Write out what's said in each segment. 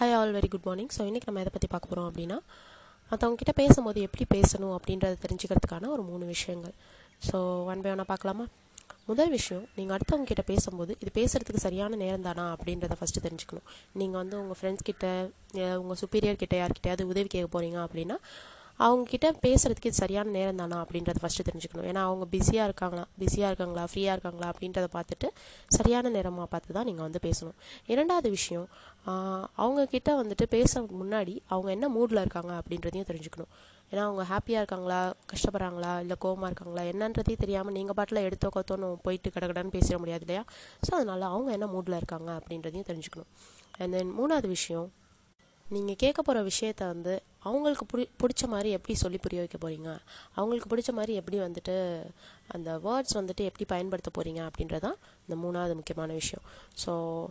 Hi all very good morning so இன்றைக்கி நம்ம எதை பற்றி பார்க்க போகிறோம் அப்படின்னா மற்றவங்கக்கிட்ட பேசும்போது எப்படி பேசணும் அப்படின்றத தெரிஞ்சுக்கிறதுக்கான ஒரு மூணு விஷயங்கள். ஸோ ஒன் பை ஒன்னாக பார்க்கலாமா? முதல் விஷயம் நீங்கள் அடுத்தவங்ககிட்ட பேசும்போது இது பேசுகிறதுக்கு சரியான நேரம் தானா அப்படின்றத ஃபஸ்ட்டு தெரிஞ்சுக்கணும். நீங்கள் வந்து உங்கள் ஃப்ரெண்ட்ஸ் கிட்ட உங்கள் சுப்பீரியர் கிட்ட யார்கிட்டயாவது உதவி கேட்க போகிறீங்க அப்படின்னா அவங்கக்கிட்ட பேசுகிறதுக்கு இது சரியான நேரம் தானா அப்படின்றத ஃபஸ்ட்டு தெரிஞ்சுக்கணும். ஏன்னா அவங்க பிஸியாக இருக்காங்களா? பிஸியாக இருக்காங்களா? ஃப்ரீயாக இருக்காங்களா? அப்படின்றத பார்த்துட்டு சரியான நேரமாக பார்த்து தான் நீங்கள் வந்து பேசணும். இரண்டாவது விஷயம் அவங்கக்கிட்ட வந்துட்டு பேச முன்னாடி அவங்க என்ன மூடில் இருக்காங்க அப்படின்றதையும் தெரிஞ்சுக்கணும். ஏன்னா அவங்க ஹாப்பியாக இருக்காங்களா? கஷ்டப்படுறாங்களா? இல்லை கோவமாக இருக்காங்களா? என்னன்றதே தெரியாமல் நீங்கள் பாட்டில் எடுத்தோ கொத்தோன்னு போயிட்டு கடகடன்னு பேசிட முடியாது இல்லையா? ஸோ அதனால் அவங்க என்ன மூடில் இருக்காங்க அப்படின்றதையும் தெரிஞ்சுக்கணும். அண்ட் தென் மூணாவது விஷயம் நீங்கள் கேட்க போகிற விஷயத்த வந்து அவங்களுக்கு பிடி பிடிச்ச மாதிரி எப்படி சொல்லி புரிய வைக்க போகிறீங்க அவங்களுக்கு பிடிச்ச மாதிரி எப்படி வந்துட்டு அந்த வேர்ட்ஸ் வந்துட்டு எப்படி பயன்படுத்த போகிறீங்க அப்படின்றதான் இந்த மூணாவது முக்கியமான விஷயம். ஸோ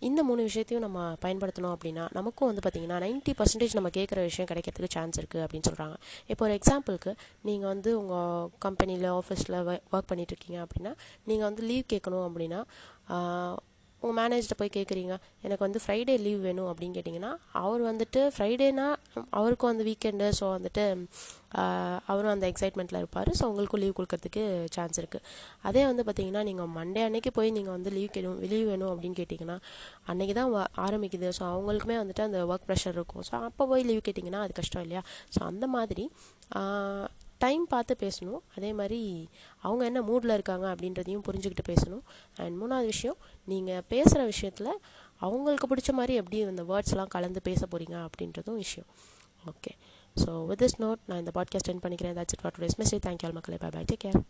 இந்த மூணு விஷயத்தையும் நம்ம பயன்படுத்தணும் அப்படின்னா நமக்கும் வந்து பார்த்திங்கன்னா நைன்ட்டி பர்சன்டேஜ் நம்ம கேட்குற விஷயம் கிடைக்கிறதுக்கு சான்ஸ் இருக்குது அப்படின்னு சொல்கிறாங்க இப்போ ஒரு எக்ஸாம்பிளுக்கு நீங்கள் வந்து உங்கள் கம்பெனியில் ஆஃபீஸில் ஒர்க் பண்ணிகிட்ருக்கீங்க அப்படின்னா நீங்கள் வந்து லீவ் கேட்கணும் அப்படின்னா உங்கள் மேனேஜர்கிட்ட போய் கேட்குறீங்க எனக்கு வந்து ஃப்ரைடே லீவ் வேணும் அப்படின்னு கேட்டிங்கன்னா அவர் வந்துட்டு ஃப்ரைடேனா அவருக்கும் வந்து வீக்கெண்டு ஸோ வந்துட்டு அவரும் அந்த எக்ஸைட்மெண்ட்டில் இருப்பார். ஸோ உங்களுக்கும் லீவ் கொடுக்கறதுக்கு சான்ஸ் இருக்குது அதே வந்து பார்த்தீங்கன்னா நீங்கள் மண்டே அன்னைக்கு போய் நீங்கள் வந்து லீவ் கேடும் லீவ் வேணும் அப்படின்னு கேட்டிங்கன்னா அன்றைக்கி தான் ஆரம்பிக்குது. ஸோ அவங்களுக்குமே வந்துட்டு அந்த ஒர்க் ப்ரெஷர் இருக்கும். ஸோ அப்போ போய் லீவ் கேட்டிங்கன்னா அது கஷ்டம் இல்லையா? ஸோ அந்த மாதிரி டைம் பார்த்து பேசணும். அதே மாதிரி அவங்க என்ன மூடில் இருக்காங்க அப்படின்றதையும் புரிஞ்சுக்கிட்டு பேசணும். அண்ட் மூணாவது விஷயம் நீங்கள் பேசுகிற விஷயத்தில் அவங்களுக்கு பிடிச்ச மாதிரி எப்படி இந்த வேர்ட்ஸ்லாம் கலந்து பேச போகிறீங்க அப்படின்றதும் விஷயம். Okay so with this note நான் இந்த பாட்காஸ்ட் என் பண்ணிக்கிறேன். That's it for today's message thank you all மக்களே. Bye bye take care